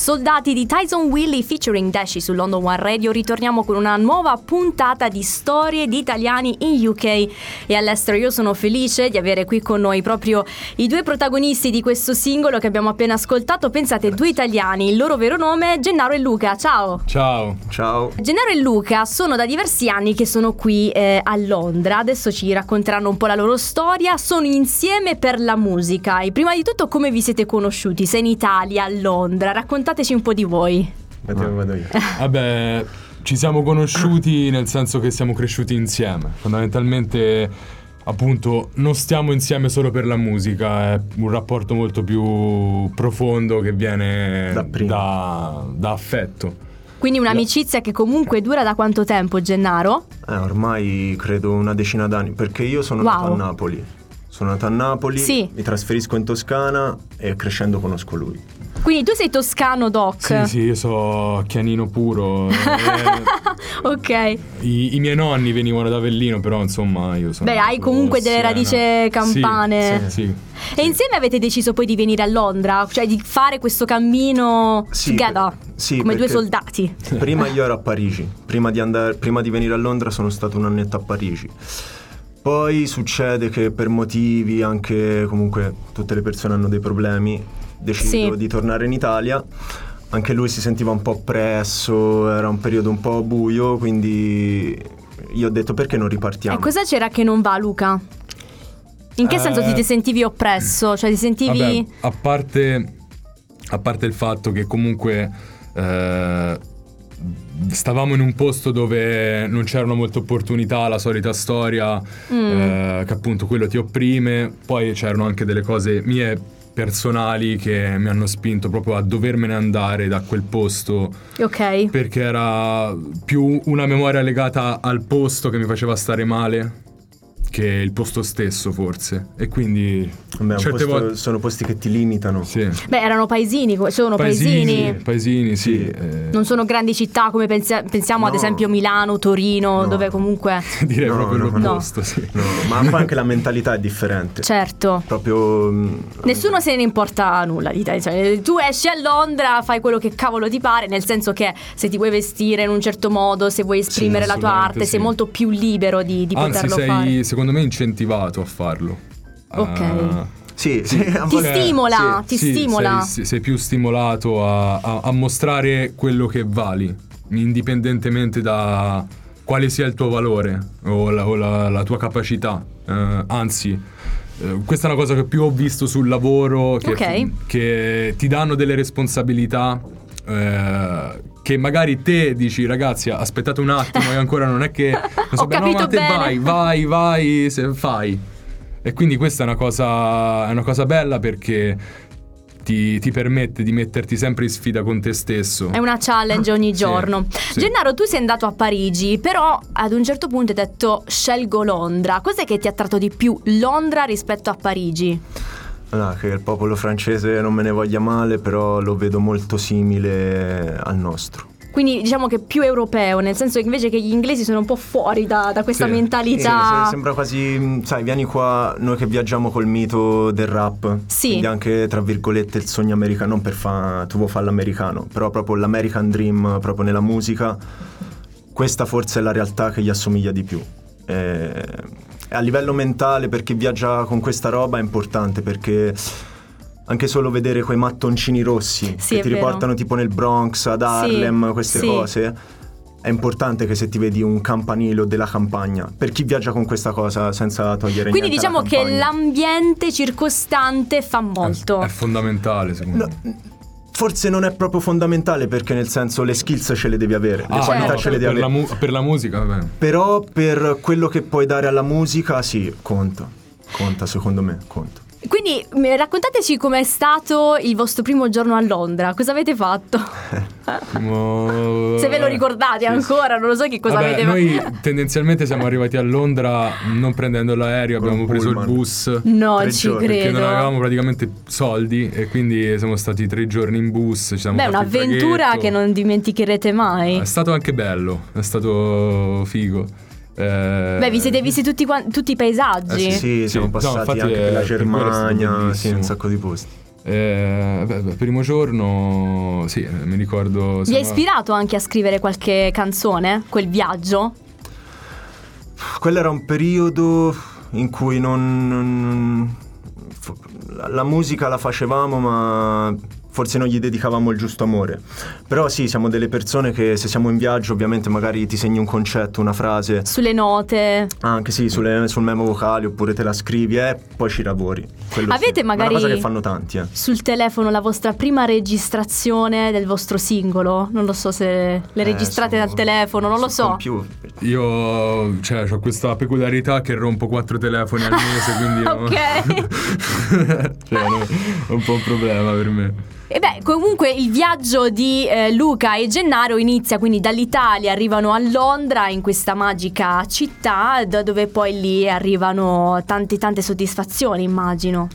Soldati di Tyson Willy featuring Dashi su London One Radio. Ritorniamo con una nuova puntata di storie di italiani in UK e all'estero. Io sono felice di avere qui con noi proprio i due protagonisti di questo singolo che abbiamo appena ascoltato. Pensate, due italiani, il loro vero nome è Gennaro e Luca. Ciao. Ciao. Ciao. Gennaro e Luca sono da diversi anni che sono qui eh, a Londra. Adesso ci racconteranno un po' la loro storia. Sono insieme per la musica. E prima di tutto, come vi siete conosciuti? Sei in Italia, a Londra. Raccontateci un po' di voi. Vado, vado io. Vabbè, ci siamo conosciuti nel senso che siamo cresciuti insieme. Fondamentalmente, appunto, non stiamo insieme solo per la musica, è un rapporto molto più profondo che viene Da da, da affetto. Quindi un'amicizia che comunque dura da quanto tempo, Gennaro? Eh, ormai credo una decina d'anni, perché io sono Wow. nato a Napoli. Sono nato a Napoli, Sì. mi trasferisco in Toscana e crescendo conosco lui. Quindi tu sei toscano, Doc. Sì, sì, io so chianino puro. eh, Ok. i, I miei nonni venivano da Avellino, però insomma io sono. Beh, hai comunque delle radici campane. Sì, sì. E insieme avete deciso poi di venire a Londra, cioè di fare questo cammino Sì, together, per- sì, come due soldati. Prima io ero a Parigi, prima di, andare- prima di venire a Londra sono stato un annetto a Parigi. Poi succede che per motivi, anche comunque tutte le persone hanno dei problemi, decido Sì. di tornare in Italia. Anche lui si sentiva un po' oppresso, era un periodo un po' buio, quindi io ho detto perché non ripartiamo. E cosa c'era che non va, Luca? In che Eh, senso ti, ti sentivi oppresso? Cioè ti sentivi... Vabbè, a parte, a parte il fatto che comunque eh, stavamo in un posto dove non c'erano molte opportunità, la solita storia, Mm. eh, che appunto quello ti opprime, poi c'erano anche delle cose mie personali che mi hanno spinto proprio a dovermene andare da quel posto Ok. perché era più una memoria legata al posto che mi faceva stare male che il posto stesso forse e quindi un certe posto- volte sono posti che ti limitano. sì. Beh, erano paesini, sono paesini. paesini sì, Sì. eh, Non sono grandi città come pensia- pensiamo ad No. esempio Milano, Torino, No. dove comunque... direi No, proprio no, no. l'opposto sì. No, ma poi anche la mentalità è differente. Certo. Proprio... mm, Nessuno se ne importa nulla di te. Cioè, tu esci a Londra, fai quello che cavolo ti pare, nel senso che se ti vuoi vestire in un certo modo, se vuoi esprimere la tua arte, sì. sei molto più libero di, di anzi poterlo sei fare. Secondo me incentivato a farlo Ok. Ah, Sì, sì, Ti volte- stimola, sì. ti sì, stimola. sei, sei più stimolato a, a- a mostrare quello che vali indipendentemente da quale sia il tuo valore o la, o la- la tua capacità Eh, anzi eh, questa è una cosa che più ho visto sul lavoro che, Ok. che ti danno delle responsabilità eh, che magari te dici ragazzi aspettate un attimo io ancora non è che non Ho bene, no, capito ma te bene." vai vai vai se fai e quindi questa è una cosa, è una cosa bella perché ti, ti permette di metterti sempre in sfida con te stesso. È una challenge ogni Sì, giorno. sì. Gennaro, tu sei andato a Parigi, però ad un certo punto hai detto scelgo Londra. Cos'è che ti ha attratto di più Londra rispetto a Parigi? Allora, che il popolo francese non me ne voglia male, però lo vedo molto simile al nostro. Quindi diciamo che più europeo, nel senso che invece che gli inglesi sono un po' fuori da, da questa Sì. mentalità. Sì, sembra quasi, mh, sai, vieni qua, noi che viaggiamo col mito del rap. Sì. Quindi anche, tra virgolette, il sogno americano, non per fare, tu vuoi fare l'americano, però proprio l'American Dream, proprio nella musica, questa forse è la realtà che gli assomiglia di più. E, e a livello mentale, per chi viaggia con questa roba, è importante perché... Anche solo vedere quei mattoncini rossi Sì, che è ti vero. riportano tipo nel Bronx, ad Harlem, queste sì. cose, è importante che se ti vedi un campanile o della campagna, per chi viaggia con questa cosa senza togliere Quindi niente alla diciamo che l'ambiente circostante fa molto. È fondamentale secondo No, me. Forse non è proprio fondamentale perché nel senso le skills ce le devi avere, le Ah, qualità certo. ce le devi per, la avere. mu- per la musica, vabbè. Però per quello che puoi dare alla musica, sì, conta. Conta, secondo me, conta. Quindi raccontateci com'è stato il vostro primo giorno a Londra. Cosa avete fatto? Se ve lo ricordate ancora, non lo so che cosa Vabbè, avete noi tendenzialmente siamo arrivati a Londra non prendendo l'aereo, Con abbiamo preso il pullman. bus. Non Tre ci giorni, Perché non credo. avevamo praticamente soldi e quindi siamo stati tre giorni in bus. Ci siamo Beh, il un'avventura che non dimenticherete mai. È stato anche bello, è stato figo. Eh, Beh, vi siete visti tutti, tutti i paesaggi. Eh, sì, sì, Sì, siamo no, passati infatti anche è- per la per stato Germania, sì, un sacco di posti. Eh, beh, beh, primo giorno, sì, eh, mi ricordo. Vi ha ispirato anche a scrivere qualche canzone? Quel viaggio? Quello era un periodo in cui non, non- la, la musica la facevamo, ma forse non gli dedicavamo il giusto amore. Però sì, siamo delle persone che se siamo in viaggio, ovviamente magari ti segni un concetto, una frase, Sulle note? anche sì, sulle- sul memo vocale, oppure te la scrivi e poi ci lavori. Quello Avete sì. Ma magari- È una cosa che fanno tanti, eh. Sul telefono la vostra prima registrazione del vostro singolo? Non lo so se le Eh, registrate su- dal telefono, non lo so. computer. Io, cioè, ho questa peculiarità che rompo quattro telefoni al mese, quindi. Ok. cioè, no, è un po' un problema per me. E beh, comunque il viaggio di eh, Luca e Gennaro inizia quindi dall'Italia, arrivano a Londra, in questa magica città, dove poi lì arrivano tante tante soddisfazioni, immagino.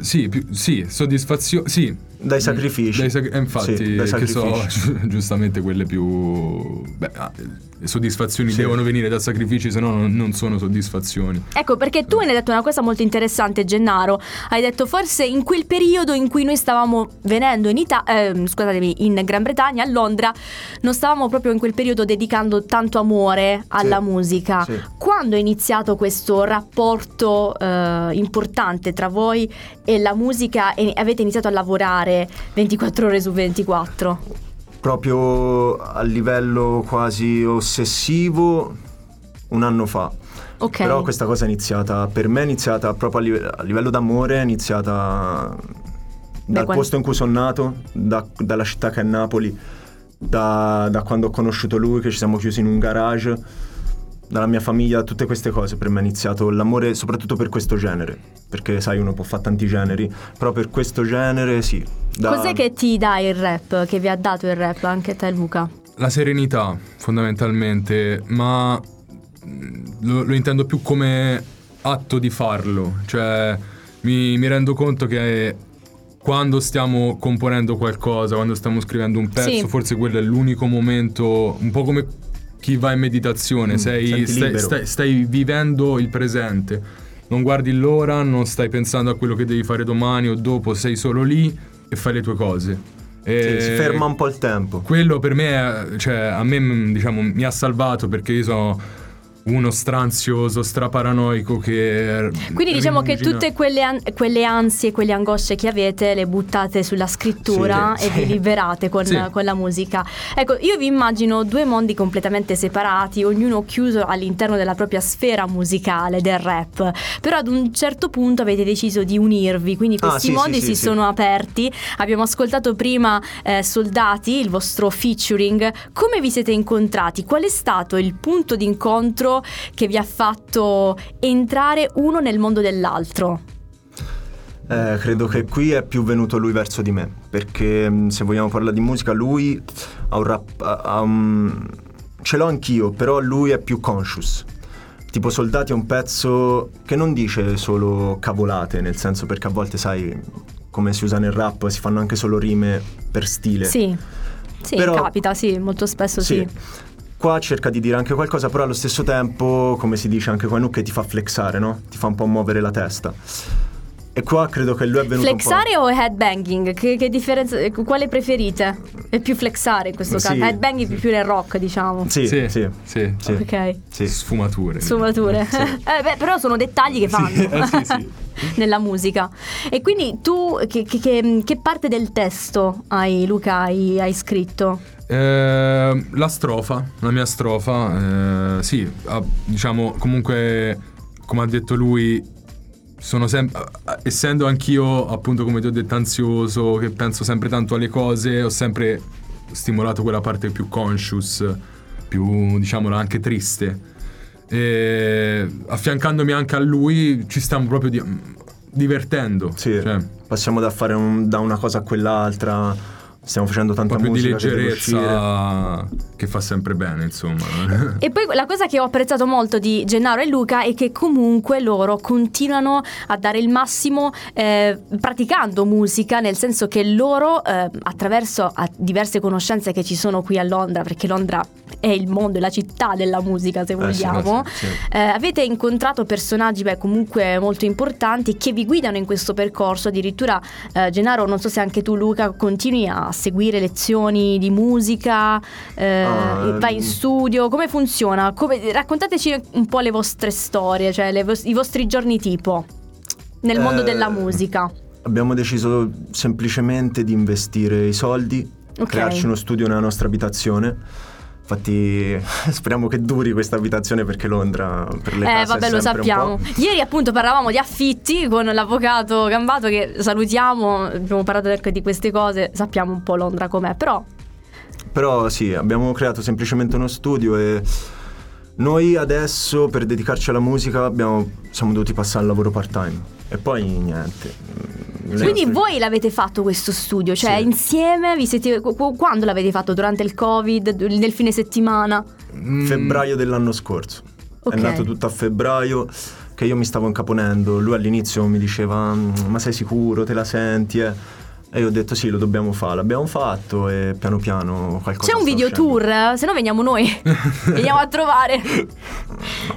Sì, sì, soddisfazione. Sì. Dai sacrifici. Dai sac- eh, infatti, Sì, dai che so, sacrifici. giustamente quelle più. Beh, ah, le soddisfazioni Sì. devono venire da sacrifici, se no non, non sono soddisfazioni. Ecco, perché tu ne hai detto una cosa molto interessante, Gennaro. Hai detto forse in quel periodo in cui noi stavamo venendo in Italia, scusatemi, in Gran Bretagna, a Londra, non stavamo proprio in quel periodo dedicando tanto amore alla Sì, musica. sì. Quando è iniziato questo rapporto eh, importante tra voi e la musica e avete iniziato a lavorare 24 ore su 24? Proprio a livello quasi ossessivo un anno fa. Ok. Però questa cosa è iniziata, per me è iniziata proprio a, live- a livello d'amore, è iniziata dal quando- posto in cui sono nato, da- dalla città che è Napoli, da, da quando ho conosciuto lui, che ci siamo chiusi in un garage, dalla mia famiglia, tutte queste cose per me è iniziato l'amore soprattutto per questo genere, perché sai uno può fare tanti generi, però per questo genere sì. Da- Cos'è che ti dà il rap, che vi ha dato il rap anche te Luca? La serenità, fondamentalmente, ma mm, lo, lo intendo più come atto di farlo. Cioè, mi, mi rendo conto che quando stiamo componendo qualcosa, quando stiamo scrivendo un pezzo, Sì. forse quello è l'unico momento, un po' come chi va in meditazione, Mm, sei- stai, stai- stai vivendo il presente. Non guardi l'ora, non stai pensando a quello che devi fare domani o dopo, sei solo lì e fai le tue cose. sì, E- si ferma un po' il tempo. quello per me, cioè, a me diciamo, mi ha salvato perché io sono uno stranzioso, straparanoico che... Quindi diciamo che tutte quelle, an- quelle ansie, quelle angosce che avete le buttate sulla scrittura Sì, e vi sì. liberate con, Sì. con la musica. Ecco, io vi immagino due mondi completamente separati, ognuno chiuso all'interno della propria sfera musicale, del rap. Però ad un certo punto avete deciso di unirvi, quindi Ah, questi sì, mondi si sono aperti. Abbiamo ascoltato prima eh, Soldati, il vostro featuring. Come vi siete incontrati? Qual è stato il punto d'incontro che vi ha fatto entrare uno nel mondo dell'altro? Eh, credo che qui è più venuto lui verso di me, perché mh, se vogliamo parlare di musica, lui ha un rap... ha- un- ce l'ho anch'io, però lui è più conscious. Tipo Soldati è un pezzo che non dice solo cavolate, nel senso perché a volte sai come si usa nel rap, si fanno anche solo rime per stile. Sì, sì, Però- capita, sì, molto spesso sì. Qua cerca di dire anche qualcosa, però allo stesso tempo, come si dice anche qua, che ti fa flexare, no? Ti fa un po' muovere la testa. E qua credo che lui è venuto un po'... Flexare o headbanging? Che, che differenza? Quale preferite? È più flexare in questo Sì, caso. Headbanging più nel rock, diciamo. Sì, sì, sì, sì. sì. Ok. sì. Sfumature. Sfumature. eh, beh, però sono dettagli che fanno eh, sì, sì. nella musica. E quindi tu che, che- che- che parte del testo hai, Luca, hai, hai scritto? Eh, la strofa, la mia strofa, eh, sì, ah, diciamo comunque, come ha detto lui, sono sempre, essendo anch'io appunto come ti ho detto ansioso, che penso sempre tanto alle cose, ho sempre stimolato quella parte più conscious, più diciamola anche triste. E affiancandomi anche a lui ci stiamo proprio di- divertendo. Sì, Cioè, passiamo da fare un- da una cosa a quell'altra, Stiamo facendo tanta di musica che uscire. leggerezza che fa sempre bene, insomma. E poi la cosa che ho apprezzato molto di Gennaro e Luca è che comunque loro continuano a dare il massimo eh, praticando musica, nel senso che loro eh, attraverso a diverse conoscenze che ci sono qui a Londra, perché Londra è il mondo, è la città della musica se Eh, sì, vogliamo, sì, sì. eh, avete incontrato personaggi beh, comunque molto importanti che vi guidano in questo percorso, addirittura eh, Gennaro, non so se anche tu Luca continui a seguire lezioni di musica, eh, Ah, vai in mm. studio, come funziona? Come- raccontateci un po' le vostre storie, cioè le i vostri giorni tipo nel mondo Eh, della musica. Abbiamo deciso semplicemente di investire i soldi, Ok. crearci uno studio nella nostra abitazione. Infatti speriamo che duri questa abitazione perché Londra per le Eh case vabbè è lo sappiamo. Ieri appunto parlavamo di affitti con l'avvocato Gambato che salutiamo, abbiamo parlato anche di queste cose, sappiamo un po' Londra com'è, però Però sì, abbiamo creato semplicemente uno studio e noi adesso per dedicarci alla musica abbiamo- siamo dovuti passare al lavoro part time. E poi niente. Quindi voi l'avete fatto questo studio, cioè Sì. insieme vi siete qu- qu- quando l'avete fatto? Durante il Covid, nel fine settimana? Mm, febbraio dell'anno scorso. Ok. È nato tutto a febbraio che io mi stavo incaponendo. Lui all'inizio mi diceva "Mm, "Ma sei sicuro? Te la senti?" eh?" E io ho detto "Sì, lo dobbiamo fare". L'abbiamo fatto e piano piano qualcosa C'è un video uscendo. tour, se no veniamo noi, veniamo a trovare.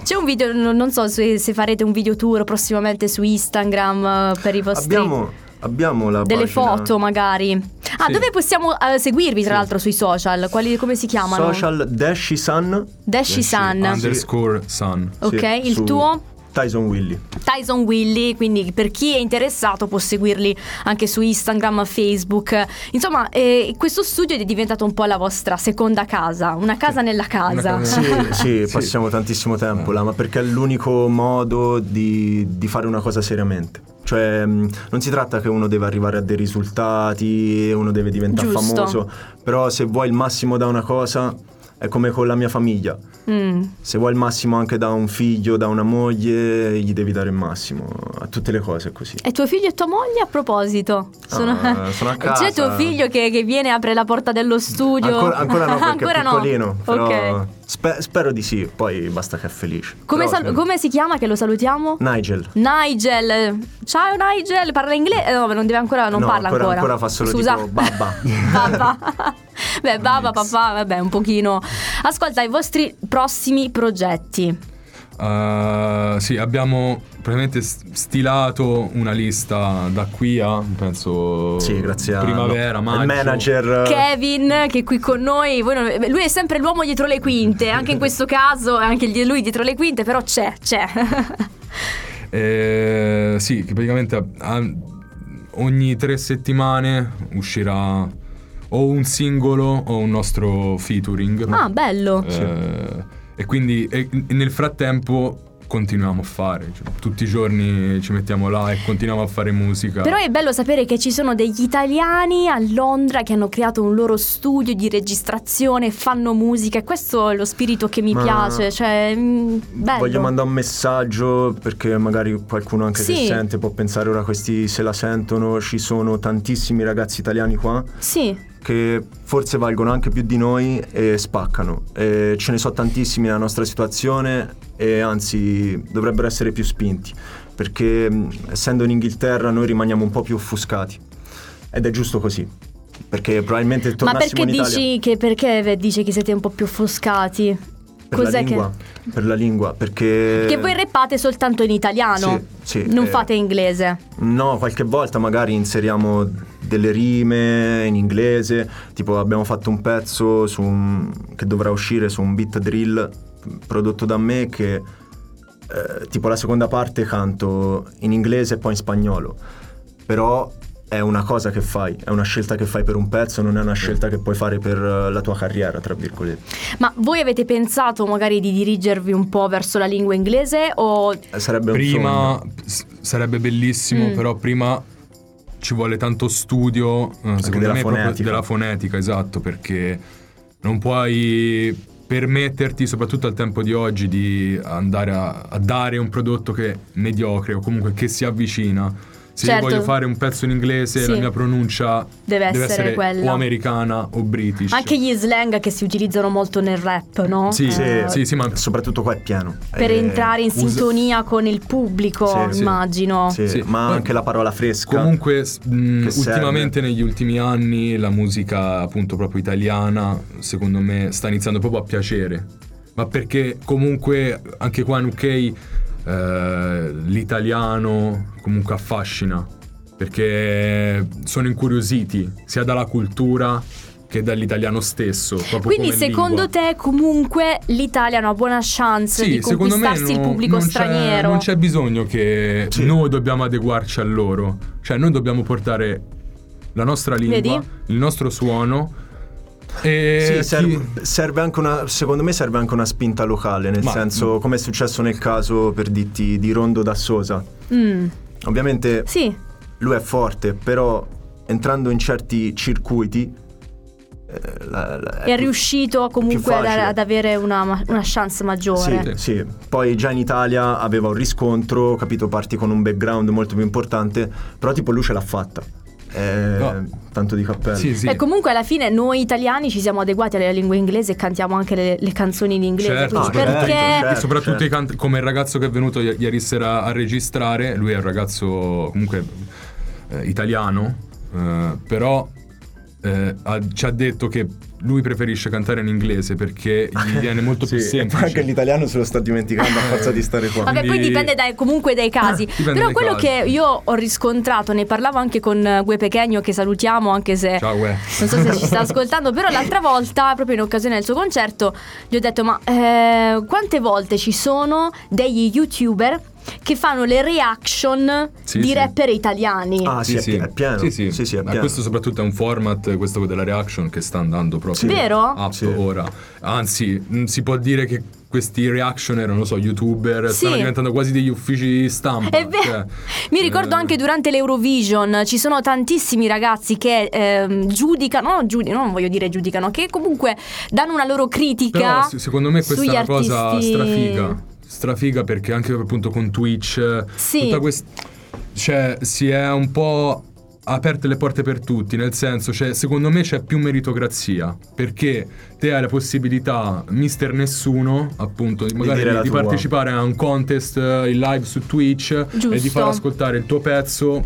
C'è un video, non non so se, se farete un video tour prossimamente su Instagram eh, per i vostri... Abbiamo, abbiamo la delle pagina foto magari. Ah, Sì. dove possiamo eh, seguirvi tra Sì. l'altro sui social? Quali, come si chiamano? Social Dashi Sun. Dashi Sun. Underscore sun. Ok, Sì, il su tuo? Tyson Willy. Tyson Willy, quindi per chi è interessato può seguirli anche su Instagram, Facebook. Insomma, eh, questo studio è diventato un po' la vostra seconda casa, una casa nella Sì, casa- sì, Sì. passiamo tantissimo tempo là, ma perché è l'unico modo di, di fare una cosa seriamente. Cioè, mh, non si tratta che uno deve arrivare a dei risultati, uno deve diventare Giusto. famoso, però se vuoi il massimo da una cosa è come con la mia famiglia. Mm. Se vuoi il massimo anche da un figlio, da una moglie, gli devi dare il massimo. A tutte le cose è così. E tuo figlio e tua moglie a proposito? Ah, sono a casa. C'è tuo figlio che, che viene e apre la porta dello studio? Ancora, ancora no, perché Ancora è no. piccolino. Però Ok. Spe- spero di sì, poi basta che è felice. Come, Però, sal- come si chiama che lo salutiamo? Nigel. Nigel, ciao Nigel, parla inglese? No, non deve ancora, non No, parla ancora- ancora. ancora fa solo Scusa. tipo babba. babba. Beh, babba, papà, vabbè, un pochino. Ascolta, i vostri prossimi progetti. Uh, sì, abbiamo praticamente stilato una lista da qui a, penso, Sì, grazie a primavera, al maggio. manager. Kevin, che è qui con noi. Lui è sempre l'uomo dietro le quinte. Anche in questo caso, anche gli- lui dietro le quinte, però c'è, c'è. Eh, sì, che praticamente a- a- ogni tre settimane uscirà o un singolo o un nostro featuring. ah, bello. Eh, e quindi e- e nel frattempo continuiamo a fare, cioè, tutti i giorni ci mettiamo là e continuiamo a fare musica. Però è bello sapere che ci sono degli italiani a Londra che hanno creato un loro studio di registrazione, fanno musica e questo è lo spirito che mi Ma- piace, cioè mm, bello. Voglio mandare un messaggio perché magari qualcuno anche Sì. che sente può pensare ora questi se la sentono, ci sono tantissimi ragazzi italiani qua Sì, che forse valgono anche più di noi e spaccano. E ce ne so tantissimi nella nostra situazione e anzi dovrebbero essere più spinti perché essendo in Inghilterra noi rimaniamo un po' più offuscati ed è giusto così. Perché probabilmente ma tornassimo perché in Italia dici che perché dici che siete un po' più offuscati? per Cos'è la lingua, per la lingua, perché che Che voi rappate soltanto in italiano, Sì, sì, non eh. fate inglese. No, qualche volta magari inseriamo delle rime in inglese, tipo abbiamo fatto un pezzo su un- che dovrà uscire su un beat drill prodotto da me che eh, tipo la seconda parte canto in inglese e poi in spagnolo, però è una cosa che fai, è una scelta che fai per un pezzo, non è una scelta che puoi fare per eh, la tua carriera, tra virgolette. Ma voi avete pensato magari di dirigervi un po' verso la lingua inglese o Eh, Sarebbe un prima sogno. s- sarebbe bellissimo, Mm. però prima ci vuole tanto studio, eh, secondo della me fonetica. della fonetica, esatto, perché non puoi permetterti, soprattutto al tempo di oggi, di andare a, a dare un prodotto che è mediocre o comunque che si avvicina Se Certo. io voglio fare un pezzo in inglese, Sì. la mia pronuncia Deve essere quella. o americana o british. Anche gli slang che si utilizzano molto nel rap, no? Sì, Eh, sì, sì, ma Soprattutto qua è pieno. Per Eh, entrare in usa- sintonia con il pubblico, Sì, immagino. sì, Sì. ma anche la parola fresca. Comunque, mh, serve. ultimamente negli ultimi anni la musica appunto proprio italiana, secondo me, sta iniziando proprio a piacere. Ma perché comunque anche qua in UK eh, l'italiano comunque affascina. Perché sono incuriositi sia dalla cultura che dall'italiano stesso. Quindi come secondo lingua. te comunque l'Italia ha una buona chance Sì, di conquistarsi il no- pubblico non c'è- straniero? non c'è bisogno che Sì. noi dobbiamo adeguarci a loro. Cioè, noi dobbiamo portare la nostra lingua, Vedi? il nostro suono. E Sì, chi- serve, serve anche una, secondo me serve anche una spinta locale, nel Ma- senso come è successo nel caso per dirti di Rondo da Sosa. Mm, Ovviamente Sì, lui è forte, però entrando in certi circuiti eh, la- la- è riuscito comunque ad, ad avere una, una chance maggiore. Sì, sì. Poi già in Italia aveva un riscontro, capito, parti con un background molto più importante, però tipo lui ce l'ha fatta. Eh, No. Tanto di cappello. Sì, sì. E comunque alla fine noi italiani ci siamo adeguati alla lingua inglese e cantiamo anche le, le canzoni in inglese. Certo, certo, perché certo. soprattutto i canti- come il ragazzo che è venuto i- ieri sera a registrare, lui è un ragazzo comunque eh, italiano, eh, però eh, ha- ci ha detto che lui preferisce cantare in inglese perché gli viene molto Sì, più poi semplice. anche l'italiano se lo sta dimenticando a forza di stare qua. Vabbè, poi Quindi- dipende dai- comunque dai casi. Dipende Però dai quello casi. che io ho riscontrato, ne parlavo anche con eh, Gue Pechegno, che salutiamo, anche se Ciao, non so se ci sta ascoltando, però l'altra volta, proprio in occasione del suo concerto, gli ho detto: Ma eh, quante volte ci sono degli youtuber che fanno le reaction Sì, di sì. rapper italiani? Ah, sì, è, pi- è pieno. Sì, sì. Sì, sì, è Ma pieno. questo soprattutto è un format, questo della reaction, che sta andando proprio Sì. Vero? up Sì. ora. Anzi, mh, si può dire che questi reaction erano, non so, youtuber, Sì. stanno diventando quasi degli uffici stampa. È vero. cioè, Mi ricordo eh, anche durante l'Eurovision ci sono tantissimi ragazzi che ehm, giudicano, no, giudi- non voglio dire giudicano, che comunque danno una loro critica. Però se- secondo me questa è una cosa artisti- strafiga. Strafiga perché anche appunto con Twitch, Sì. tutta questa... Cioè, si è un po' aperte le porte per tutti, nel senso, cioè, secondo me c'è più meritocrazia, perché te hai la possibilità, mister nessuno, appunto, di, magari di, di partecipare a un contest eh, in live su Twitch e di Giusto. far ascoltare il tuo pezzo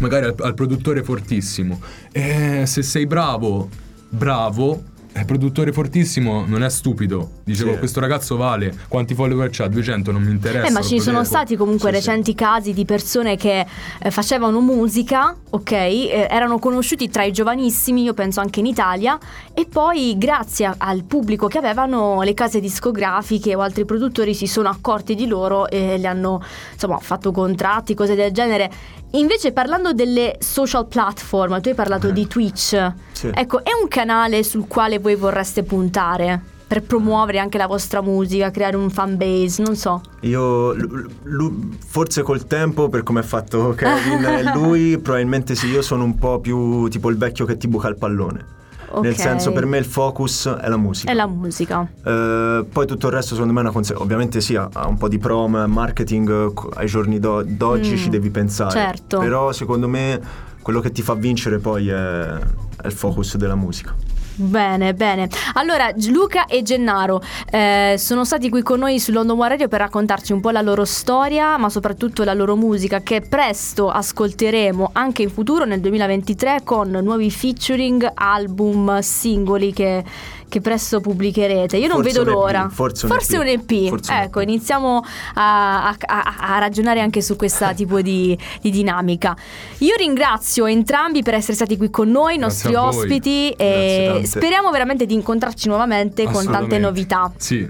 magari al, al produttore fortissimo. E se sei bravo, bravo, il produttore fortissimo non è stupido. Dicevo, Sì. questo ragazzo vale, quanti follower c'ha? 200, non mi interessa. Eh, ma ci sono stati comunque Sì, sì. recenti casi di persone che eh, facevano musica, ok? eh, erano conosciuti tra i giovanissimi, io penso anche in Italia, e poi grazie a- al pubblico che avevano le case discografiche o altri produttori si sono accorti di loro e le hanno insomma fatto contratti, cose del genere. Invece parlando delle social platform, tu hai parlato Eh. di Twitch, Sì. ecco, è un canale sul quale voi vorreste puntare? Per promuovere anche la vostra musica, creare un fan base, non so. Io, lu- lu- forse col tempo, per come ha fatto Kevin e lui, probabilmente sì, io sono un po' più tipo il vecchio che ti buca il pallone. Nel Ok. senso, per me il focus è la musica. È la musica. Eh, poi tutto il resto secondo me è una conseguenza. Ovviamente sì, ha un po' di prom, marketing ai giorni d'o- d'oggi Mm, ci devi pensare. certo. Però secondo me quello che ti fa vincere poi è, è il focus della musica. Bene, bene. Allora, Luca e Gennaro eh, sono stati qui con noi su London One Radio per raccontarci un po' la loro storia, ma soprattutto la loro musica che presto ascolteremo anche in futuro nel 2023 con nuovi featuring, album, singoli che, che presto pubblicherete. Io non Forse vedo un EP, l'ora. forse un un EP. EP. Forse un ecco, EP. iniziamo a, a- a- ragionare anche su questo tipo di, di dinamica. Io ringrazio entrambi per essere stati qui con noi, i nostri ospiti, e speriamo veramente di incontrarci nuovamente con tante novità. Sì,